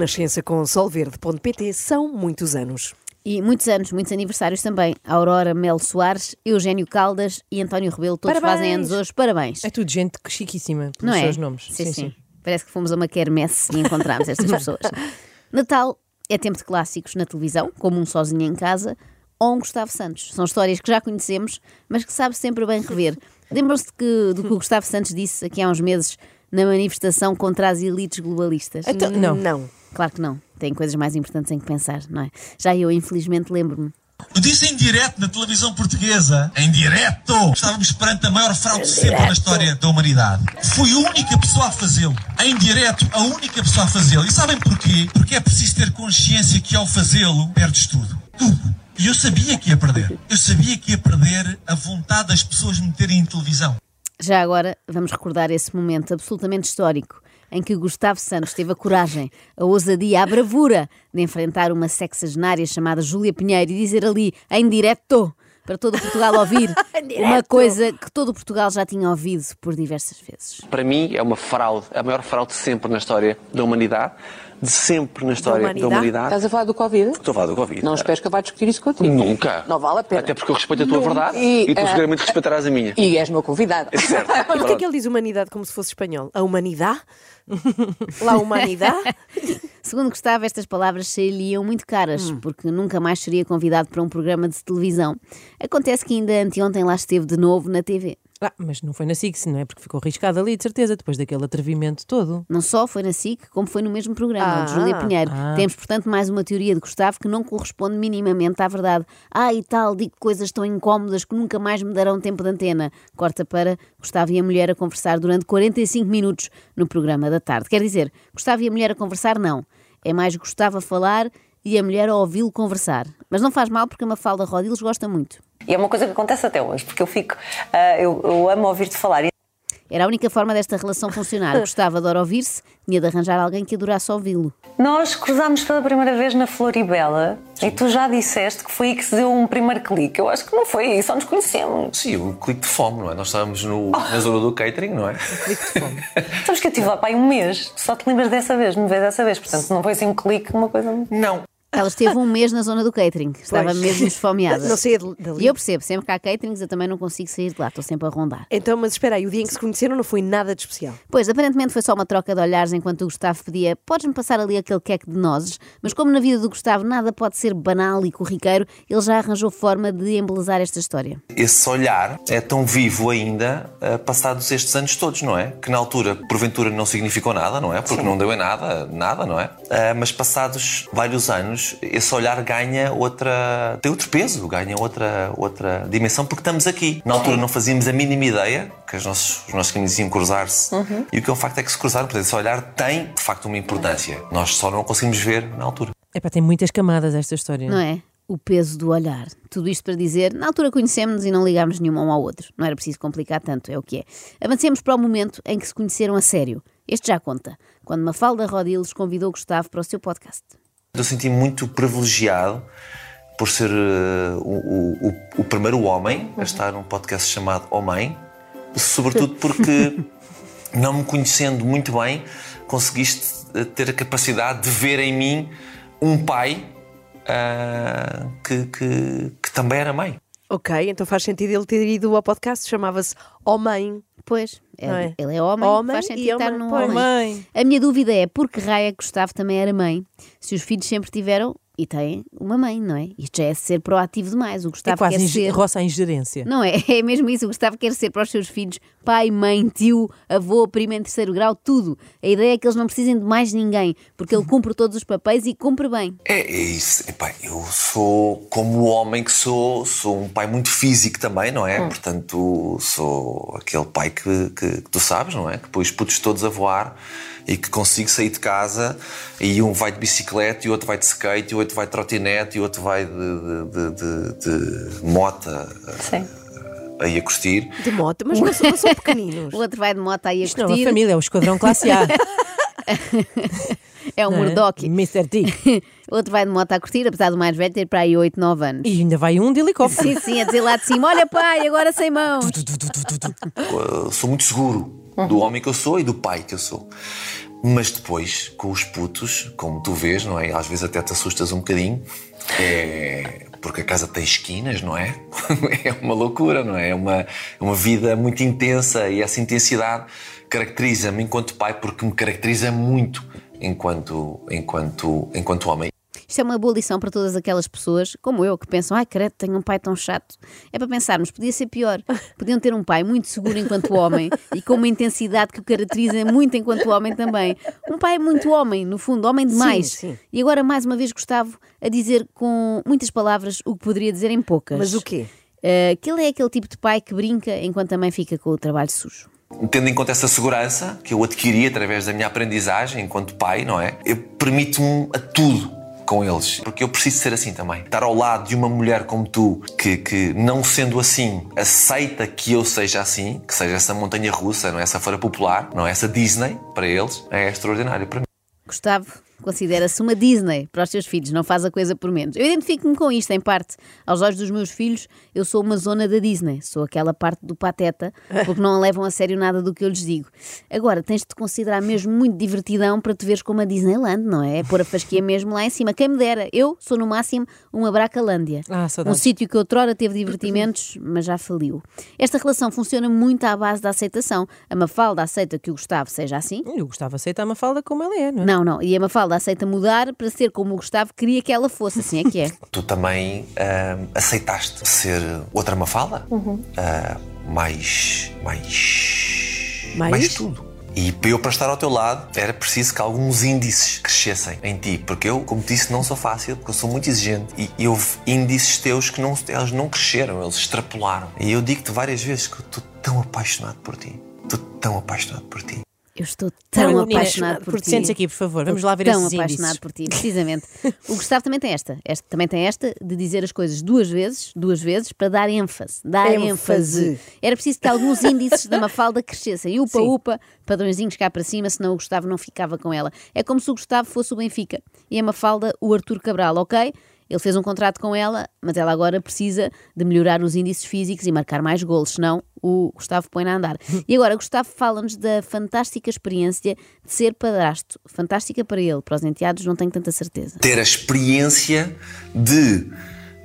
Renascença com solverde.pt são muitos anos. E muitos anos, muitos aniversários também. Aurora Mel Soares, Eugênio Caldas e António Rebelo, todos Parabéns. fazem anos hoje. Parabéns. É tudo gente chiquíssima, pelos Não é? seus nomes. Sim, sim, Parece que fomos a uma quermesse e encontramos estas pessoas. Natal é tempo de clássicos na televisão, como um sozinho em casa, ou um Gustavo Santos. São histórias que já conhecemos, mas que sabe sempre bem rever. Lembram-se do que o Gustavo Santos disse aqui há uns meses na manifestação contra as elites globalistas? Então, não. Não. Claro que não. Tem coisas mais importantes em que pensar, não é? Já eu, infelizmente, lembro-me. Eu disse em direto na televisão portuguesa. Em direto! Estávamos perante a maior fraude de sempre na história da humanidade. Fui a única pessoa a fazê-lo. Em direto, a única pessoa a fazê-lo. E sabem porquê? Porque é preciso ter consciência que ao fazê-lo, perdes tudo. Tudo. E eu sabia que ia perder. Eu sabia que ia perder a vontade das pessoas me terem em televisão. Já agora vamos recordar esse momento absolutamente histórico em que Gustavo Santos teve a coragem, a ousadia, a bravura de enfrentar uma sexagenária chamada Júlia Pinheiro e dizer ali, em direto, para todo o Portugal ouvir, uma coisa que todo o Portugal já tinha ouvido por diversas vezes. Para mim é uma fraude, a maior fraude de sempre na história da humanidade, de sempre na história da humanidade? humanidade. Estás a falar do Covid? Estou a falar do Covid. Não esperes que eu vá discutir isso contigo. Nunca. Não vale a pena. Até porque eu respeito a tua verdade E, e, tu eh, seguramente respeitarás a minha. E és meu convidado. Certo. Porquê que ele diz humanidade como se fosse espanhol? A humanidade? La humanidade? Segundo Gustavo, estas palavras sairiam muito caras, porque nunca mais seria convidado para um programa de televisão. Acontece que ainda anteontem lá esteve de novo na TV. Ah, mas não foi na SIX, não é? Porque ficou arriscado ali, de certeza, depois daquele atrevimento todo. Não só foi na SIC, como foi no mesmo programa, o de Ah. Júlia Pinheiro. Ah. Temos, portanto, mais uma teoria de Gustavo que não corresponde minimamente à verdade. Ah, e tal, digo coisas tão incómodas que nunca mais me darão tempo de antena. Corta para Gustavo e a mulher a conversar durante 45 minutos no programa da tarde. Quer dizer, Gustavo e a mulher a conversar, não. É mais Gustavo a falar e a mulher a ouvi-lo conversar. Mas não faz mal porque a Mafalda Rodilos gosta muito. E é uma coisa que acontece até hoje, porque eu fico. ah, eu, eu amo ouvir-te falar. Era a única forma desta relação funcionar. Gustavo adora ouvir-se, tinha de arranjar alguém que adorasse ouvi-lo. nós cruzámos pela primeira vez na Floribela e tu já disseste que foi aí que se deu um primeiro clique. Eu acho que não foi aí, só nos conhecemos. Sim, o clique de fome, não é? Nós estávamos no- na zona do catering, não é? Sabes que eu estive lá para aí um mês, só te lembras dessa vez, me vês dessa vez. Portanto, não foi assim um clique, uma coisa. Não. Ela esteve um mês na zona do catering, estava Pois. mesmo esfomeada. Não saía dali. E eu percebo, sempre que há caterings eu também não consigo sair de lá, estou sempre a rondar. Então, mas espera aí, o dia em que se conheceram não foi nada de especial. Pois, aparentemente foi só uma troca de olhares enquanto o Gustavo pedia podes-me passar ali aquele queque de nozes, mas como na vida do Gustavo nada pode ser banal e corriqueiro, ele já arranjou forma de embelezar esta história. Esse olhar é tão vivo ainda, eh, passados estes anos todos, não é? Que na altura, porventura, não significou nada, não é? Porque não deu em nada, nada, não é? Eh, mas passados vários anos, esse olhar ganha outra. tem outro peso, ganha outra, outra dimensão, porque estamos aqui. Na altura não fazíamos a mínima ideia que os nossos, os nossos caminhos iam cruzar-se. E o que é um facto é que se cruzaram. Portanto, esse olhar tem, de facto, uma importância. Nós só não conseguimos ver na altura. Epá, tem muitas camadas esta história. Não é? O peso do olhar. Tudo isto para dizer, na altura conhecemos-nos e não ligámos nenhum um ao outro. Não era preciso complicar tanto, é o que é. Avancemos para o momento em que se conheceram a sério. Este já conta, quando Mafalda Rodiles convidou Gustavo para o seu podcast. Eu senti-me muito privilegiado por ser eh, o, o- o primeiro homem a estar num podcast chamado Homem, sobretudo porque, não me conhecendo muito bem, conseguiste eh, ter a capacidade de ver em mim um pai ah, que, que- que também era mãe. Ok, então faz sentido ele ter ido ao podcast, chamava-se Homem. Pois, é- Não é? ele é homem, Homem faz e sentido estar homem, num homem. Mãe. A minha dúvida é por que raia Gustavo também era mãe, se os filhos sempre tiveram e têm uma mãe, não é? Isto já é ser proativo demais. O É Gustavo quase quer ser. roça a ingerência. Não é? É mesmo isso. O Gustavo quer ser para os seus filhos pai, mãe, tio, avô, prima em terceiro grau, tudo. A ideia é que eles não precisem de mais ninguém, porque ele cumpre todos os papéis e cumpre bem. É, é isso. Epá, eu sou, como o homem que sou, sou um pai muito físico também, não é? Portanto, sou aquele pai que, que- que tu sabes, não é? Que põe os putos todos a voar e que consigo sair de casa e um vai de bicicleta e o outro vai de skate e o outro vai de trotinete e o outro vai de, de, de, de- de mota Sim. aí a curtir. De moto, mas não são, não são pequeninos. O outro vai de moto aí a Isto não é uma curtir. família, é o esquadrão classe A. É um não é? Murdoch. Mr. T. O outro vai de moto a curtir, apesar do mais velho ter para aí 8, 9 anos. E ainda vai um de helicóptero. Sim, sim, a dizer lá de cima: Olha, pai, agora sem mãos. Sou muito seguro do homem que eu sou e do pai que eu sou. Mas depois, com os putos, como tu vês, não é? Às vezes até te assustas um bocadinho. É porque a casa tem esquinas, não é? É uma loucura, não é? É uma, uma vida muito intensa e essa intensidade caracteriza-me enquanto pai porque me caracteriza muito enquanto, enquanto, enquanto homem. Isto é uma boa lição para todas aquelas pessoas, como eu, que pensam, ai, credo, tenho um pai tão chato. É para pensarmos, podia ser pior. Podiam ter um pai muito seguro enquanto homem e com uma intensidade que o caracteriza muito enquanto homem também. Um pai muito homem, no fundo, homem demais. Sim, sim. E agora, mais uma vez, Gustavo, a dizer com muitas palavras o que poderia dizer em poucas. Mas o quê? Uh, que ele é aquele tipo de pai que brinca enquanto a mãe fica com o trabalho sujo. Tendo em conta essa segurança que eu adquiri através da minha aprendizagem enquanto pai, não é? Eu permito-me a tudo com eles, porque eu preciso ser assim também. Estar ao lado de uma mulher como tu, que, que não sendo assim, aceita que eu seja assim, que seja essa montanha russa, não é? essa feira popular, não é? essa Disney, para eles, é extraordinário para mim. Gustavo considera-se uma Disney para os seus filhos, não faz a coisa por menos. Eu identifico-me com isto, em parte. Aos olhos dos meus filhos, eu sou uma zona da Disney, sou aquela parte do pateta, porque não levam a sério nada do que eu lhes digo. Agora, tens de te considerar mesmo muito divertidão para te veres como a Disneyland, não é? É pôr a fasquia mesmo lá em cima. Quem me dera, eu sou no máximo uma Bracalândia. Ah, um sítio que outrora teve divertimentos, mas já faliu. Esta relação funciona muito à base da aceitação. A Mafalda aceita que o Gustavo seja assim, Eu gostava de aceitar uma falda como ela é, não é? não, não. E a Mafalda aceita mudar para ser como o Gustavo queria que ela fosse. Assim é que é. Tu também ah, aceitaste ser outra Mafalda? Ah, mais, mais. Mais? tudo. E para eu para estar ao teu lado era preciso que alguns índices crescessem em ti, porque eu, como disse, não sou fácil, porque eu sou muito exigente e houve índices teus que não, eles não cresceram, eles extrapolaram. E eu digo-te várias vezes que eu estou tão apaixonado por ti, estou tão apaixonado por ti. Eu estou tão apaixonado por ti. Sente-se aqui, por favor. Vamos lá ver tão esses apaixonado índices. por ti, precisamente. O Gustavo também tem esta. esta. Também tem esta de dizer as coisas duas vezes, duas vezes, para dar ênfase. Dar ênfase. ênfase. Era preciso que alguns índices da Mafalda crescessem. E upa, Sim. upa, padrõezinhos cá para cima, senão o Gustavo não ficava com ela. É como se o Gustavo fosse o Benfica e a Mafalda o Arthur Cabral, ok? Ele fez um contrato com ela, mas ela agora precisa de melhorar os índices físicos e marcar mais golos, senão o Gustavo põe a andar. E agora, Gustavo fala-nos da fantástica experiência de ser padrasto. Fantástica para ele, para os enteados não tenho tanta certeza. ter a experiência de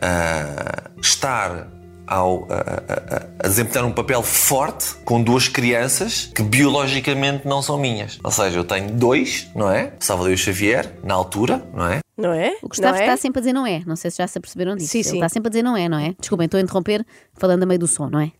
ah, estar ao, a, a- a- desempenhar um papel forte com duas crianças que biologicamente não são minhas. Ou seja, eu tenho dois, não é? Salvador e Xavier, na altura, não é? Não é? O Gustavo não é? está sempre a dizer não é. Não sei se já se aperceberam disso. Sim, Ele sim. está sempre a dizer não é, não é? Desculpem, estou a interromper falando a meio do som, não é?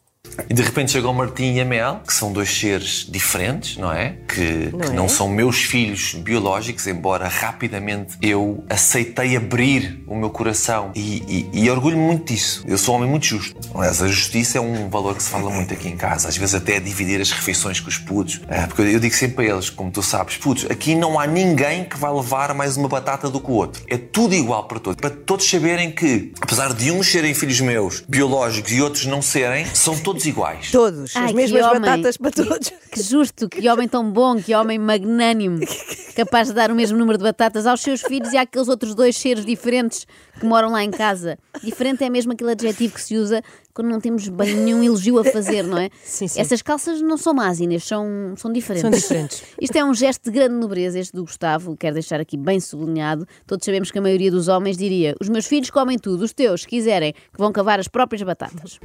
E de repente chegou o Martim e a Mel, que são dois seres diferentes, não é? Que não, que é? não são meus filhos biológicos, embora rapidamente eu aceitei abrir o meu coração e, e, e orgulho-me muito disso. Eu sou um homem muito justo. Aliás, a justiça é um valor que se fala muito aqui em casa, às vezes até a dividir as refeições com os putos. Ah, Porque eu digo sempre a eles, como tu sabes, putos, aqui não há ninguém que vai levar mais uma batata do que o outro. É tudo igual para todos. Para todos saberem que, apesar de uns serem filhos meus biológicos e outros não serem, são todos iguais. Todos. Ai, as mesmas homem. batatas para todos. Que justo, que homem tão bom, que homem magnânimo, capaz de dar o mesmo número de batatas aos seus filhos e àqueles outros dois seres diferentes que moram lá em casa. Diferente é mesmo aquele adjetivo que se usa quando não temos bem nenhum elogio a fazer, não é? Sim, sim. Essas calças não são más, Inês, são, são diferentes. São diferentes. Isto é um gesto de grande nobreza, este do Gustavo, quero deixar aqui bem sublinhado. Todos sabemos que a maioria dos homens diria: os meus filhos comem tudo, os teus, se quiserem, que vão cavar as próprias batatas.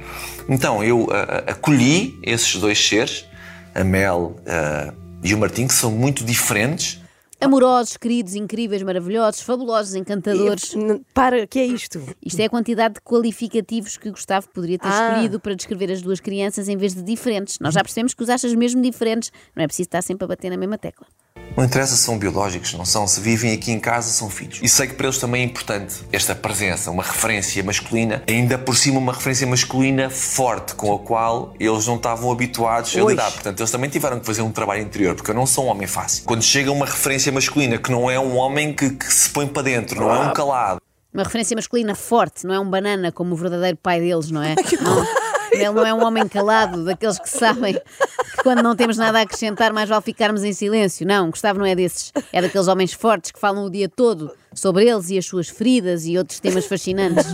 Então eu ah, acolhi esses dois seres, a Mel ah, e o Martim, que são muito diferentes. Amorosos, queridos, incríveis, maravilhosos, fabulosos, encantadores. N- Para, que é isto? Isto é a quantidade de qualificativos que Gustavo poderia ter Ah. escolhido para descrever as duas crianças em vez de diferentes. Nós já percebemos que os achas mesmo diferentes. Não é preciso estar sempre a bater na mesma tecla. Não interessa se são biológicos, não são. Se vivem aqui em casa, são filhos. E sei que para eles também é importante esta presença, uma referência masculina, ainda por cima uma referência masculina forte, com a qual eles não estavam habituados a lidar. Portanto, eles também tiveram que fazer um trabalho interior, porque eu não sou um homem fácil. Quando chega uma referência masculina que não é um homem que, que se põe para dentro, não é um calado, Uma referência masculina forte, não é um banana como o verdadeiro pai deles, não é? Não. Ele não é um homem calado, daqueles que sabem que quando não temos nada a acrescentar, mais vale ficarmos em silêncio. Não, Gustavo não é desses. É daqueles homens fortes que falam o dia todo sobre eles e as suas feridas e outros temas fascinantes.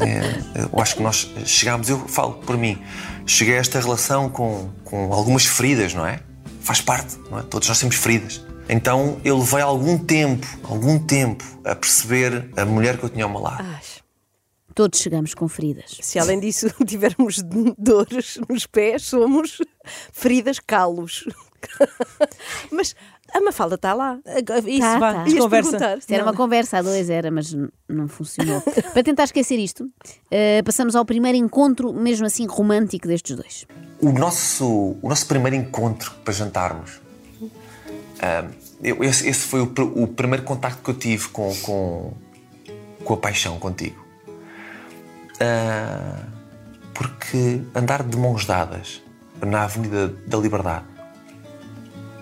É, eu acho que nós chegámos, eu falo por mim, cheguei a esta relação com, com algumas feridas, não é? Faz parte, não é? Todos nós temos feridas. Então eu levei algum tempo, algum tempo, a perceber a mulher que eu tinha ao meu lado. Ai, Todos chegamos com feridas. se além disso tivermos dores nos pés, somos feridas calos. Mas a Mafalda está lá. Isso, Tá, vá, tá. Ias conversa. era Não. uma conversa a dois, era, mas não funcionou. Para tentar esquecer isto, eh, passamos ao primeiro encontro, mesmo assim romântico, destes dois. O nosso, o nosso primeiro encontro para jantarmos, ah, eu- esse, esse foi o, o primeiro contacto que eu tive com, com, com a paixão contigo. Ah, porque andar de mãos dadas na Avenida da Liberdade,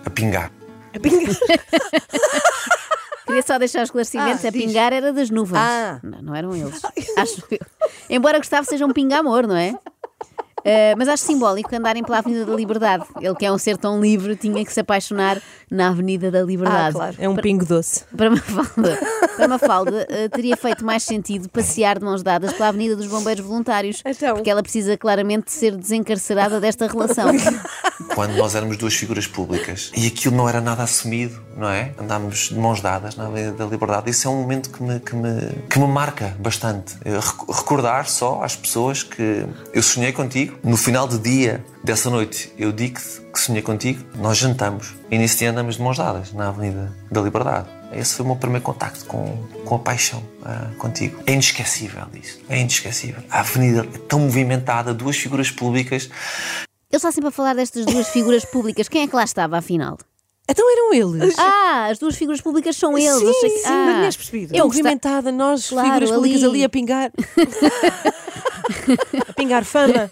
a pingar, A pingar. Queria só deixar os esclarecimentos: Ah, a diz. pingar era das nuvens. Ah. Não, não eram eles. Acho eu. Embora Gustavo seja um pinga-amor, não é? Eh, mas acho simbólico andarem pela Avenida da Liberdade. Ele que é um ser tão livre tinha que se apaixonar na Avenida da Liberdade. Ah, claro. É um pingo doce. Para Mafalda, para Mafalda eh, teria feito mais sentido passear de mãos dadas pela Avenida dos Bombeiros Voluntários. Então. Porque ela precisa claramente de ser desencarcerada desta relação. quando nós éramos duas figuras públicas e aquilo não era nada assumido, não é? Andámos de mãos dadas na Avenida da Liberdade. Isso é um momento que me, que me, que me marca bastante. Eu rec- Recordar só às pessoas que eu sonhei contigo. No final do dia dessa noite, eu digo que sonhei contigo, nós jantamos e nesse dia andamos de mãos dadas na Avenida da Liberdade. Esse foi o meu primeiro contacto com, com a paixão ah, contigo. É inesquecível isso. É inesquecível. A avenida é tão movimentada, duas figuras públicas. Ele está sempre a falar destas duas figuras públicas. Quem é que lá estava, afinal? Então eram eles. Ah, as duas figuras públicas são eles. Sim, que- sim, ah, não tinhas percebido. É Eu movimentada, nós, Claro, figuras públicas ali. ali a pingar. a pingar fama.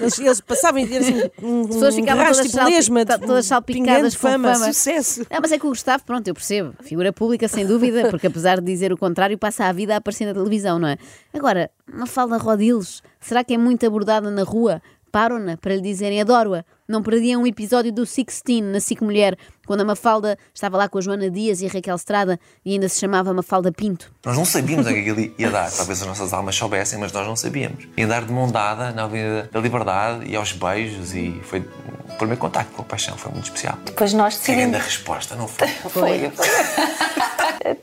Eles, eles passavam e assim, um, As pessoas ficavam rastro todas, tipo salpi- lesma, to- todas salpicadas com fama. fama. Sucesso. Não, mas é que o Gustavo, pronto, eu percebo. Figura pública, sem dúvida, porque apesar de dizer o contrário, passa a vida a aparecer na televisão, não é? Agora, Mafalda Rodiles, será que é muito abordada na rua? Param-na para lhe dizerem adoro-a. Não perdia um episódio do Sixteen na SIC Mulher, quando a Mafalda estava lá com a Joana Dias e a Raquel Estrada e ainda se chamava Mafalda Pinto. Nós não sabíamos o que aquilo ia dar. Talvez as nossas almas soubessem, mas nós não sabíamos. E andar de mão dada na Avenida da Liberdade e aos beijos e foi o primeiro contacto com a paixão. Foi muito especial. Depois nós decidimos. resposta, não foi? Foi.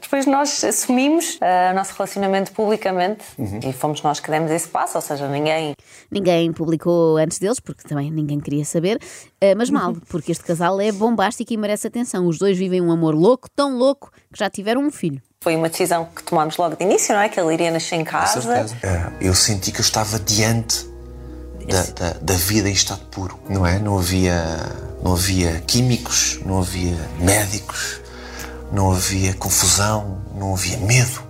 Depois nós assumimos ah, o nosso relacionamento publicamente e fomos nós que demos esse passo, ou seja, ninguém. Ninguém publicou antes deles, porque também ninguém queria saber, eh, mas mal, porque este casal é bombástico e merece atenção. Os dois vivem um amor louco, tão louco, que já tiveram um filho. Foi uma decisão que tomámos logo de início, não é? Que ele iria nascer em casa. É, Eu senti que eu estava diante da, da, da vida em estado puro, não é? Não havia, não havia químicos, não havia médicos, não havia confusão, não havia medo,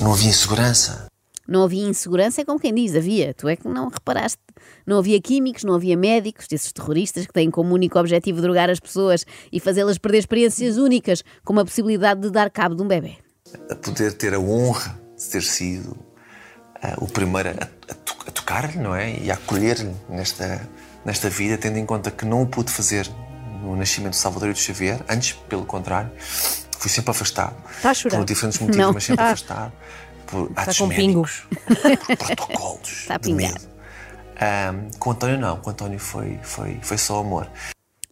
não havia insegurança. Não havia insegurança, é como quem diz, havia. Tu é que não reparaste. Não havia químicos, não havia médicos, desses terroristas que têm como único objetivo drogar as pessoas e fazê-las perder experiências únicas, como a possibilidade de dar cabo de um bebê. a poder ter a honra de ter sido ah, o primeiro a, a to- a tocar-lhe, não é? E a acolher-lhe nesta, nesta vida, tendo em conta que não o pude fazer no nascimento de Salvador e de Xavier, antes, pelo contrário, fui sempre afastado. Está a chorar? Por diferentes motivos, Não. mas sempre Ah. afastado. Por atos com médicos, por protocolos Está a de pingar. medo. Ah, com o António não, com o António foi, foi, foi só amor.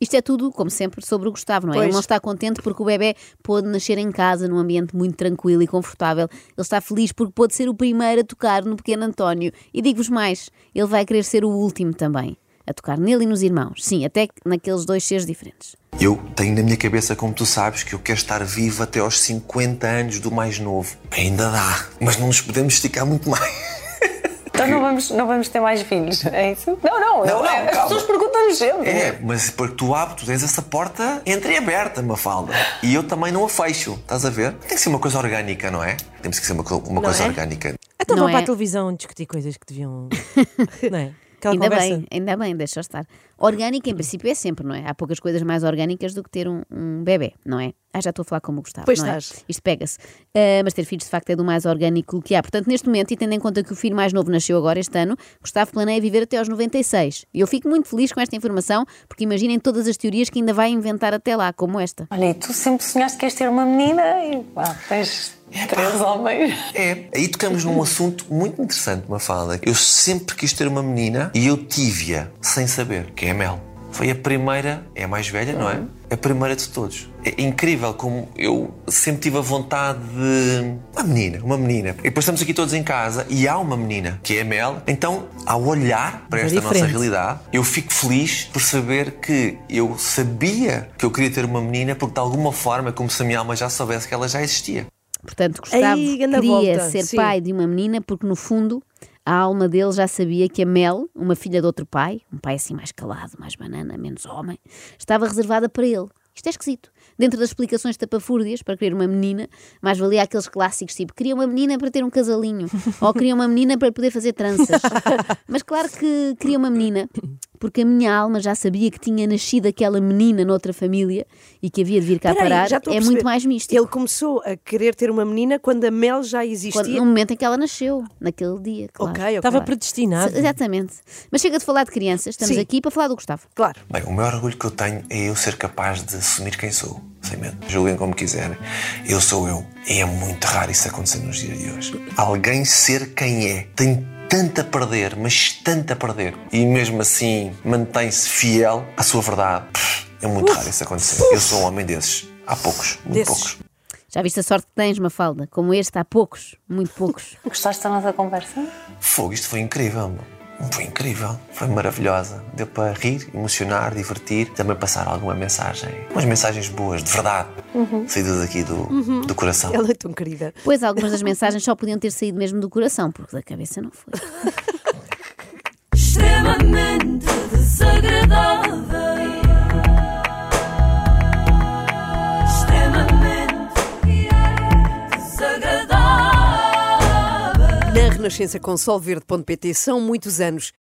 Isto é tudo, como sempre, sobre o Gustavo, não é? Pois. Ele não está contente porque o bebê pôde nascer em casa, num ambiente muito tranquilo e confortável. Ele está feliz porque pôde ser o primeiro a tocar no pequeno António. E digo-vos mais, ele vai querer ser o último também. A tocar nele e nos irmãos. Sim, até naqueles dois seres diferentes. Eu tenho na minha cabeça, como tu sabes, que eu quero estar vivo até aos 50 anos do mais novo. Ainda dá, mas não nos podemos esticar muito mais. Então não vamos, não vamos ter mais filhos, é isso? Não, não, eu- não, as calma. pessoas perguntam-nos sempre. É, mas porque tu abres, tu tens essa porta entreaberta, Mafalda. E eu também não a fecho, estás a ver? Tem que ser uma coisa orgânica, não é? Temos que ser uma, uma coisa é? orgânica. Então Não vão para é? a televisão discutir coisas que deviam. não é? Aquela ainda conversa. bem, ainda bem, deixa estar. Orgânica, em princípio, é sempre, não é? Há poucas coisas mais orgânicas do que ter um, um bebê, não é? Ah, já estou a falar como o Gustavo. Pois não é? estás. Isto pega-se. Ah, mas ter filhos, de facto, é do mais orgânico que há. Portanto, neste momento, e tendo em conta que o filho mais novo nasceu agora este ano, Gustavo planeia viver até aos 96. E eu fico muito feliz com esta informação, porque imaginem todas as teorias que ainda vai inventar até lá, como esta. Olha, e tu sempre sonhaste que ias ter uma menina e pá, tens três homens. É, aí tocamos num assunto muito interessante, Mafalda. Eu sempre quis ter uma menina e eu tive-a sem saber, que é a Mel. Foi a primeira, é a mais velha, não é? A primeira de todos. É incrível como eu sempre tive a vontade de. Uma menina, uma menina. E depois estamos aqui todos em casa e há uma menina, que é a Mel. Então, ao olhar para É esta nossa realidade, eu fico feliz por saber que eu sabia que eu queria ter uma menina, porque de alguma forma, é como se a minha alma já soubesse que ela já existia. Portanto, Gustavo Aí, queria volta, ser sim. pai de uma menina porque, no fundo, a alma dele já sabia que a Mel, uma filha de outro pai, um pai assim mais calado, mais banana, menos homem, estava reservada para ele. Isto é esquisito. Dentro das explicações tapafúrdias para querer uma menina, mais valia aqueles clássicos tipo queria uma menina para ter um casalinho ou queria uma menina para poder fazer tranças. Mas claro que queria uma menina porque a minha alma já sabia que tinha nascido aquela menina noutra família e que havia de vir cá Espera aí, parar. É muito mais místico. Ele começou a querer ter uma menina quando a Mel já existia. Quando- no momento em que ela nasceu, naquele dia, claro. Ok, ok. Estava predestinado. Exatamente. Mas chega de falar de crianças, estamos Sim. aqui para falar do Gustavo. Claro. Bem, o maior orgulho que eu tenho é eu ser capaz de assumir quem sou, sem medo. Julguem como quiserem. Eu sou eu. E é muito raro isso acontecer nos dias de hoje. Alguém ser quem é tem tanto a perder, mas tanto a perder. E mesmo assim mantém-se fiel à sua verdade. É muito raro isso acontecer. Eu sou um homem desses. Há poucos, muito Desses. poucos. Já viste a sorte que tens, Mafalda? Como este, há poucos, muito poucos. Gostaste da nossa conversa? Fogo, isto foi incrível, meu. Foi incrível, foi maravilhosa. Deu para rir, emocionar, divertir, também passar alguma mensagem. Umas mensagens boas, de verdade, saídas aqui do, do coração. Ela é tão querida. Pois algumas das mensagens só podiam ter saído mesmo do coração, porque da cabeça não foi. extremamente desagradável. Renascença com solverde.pt são muitos anos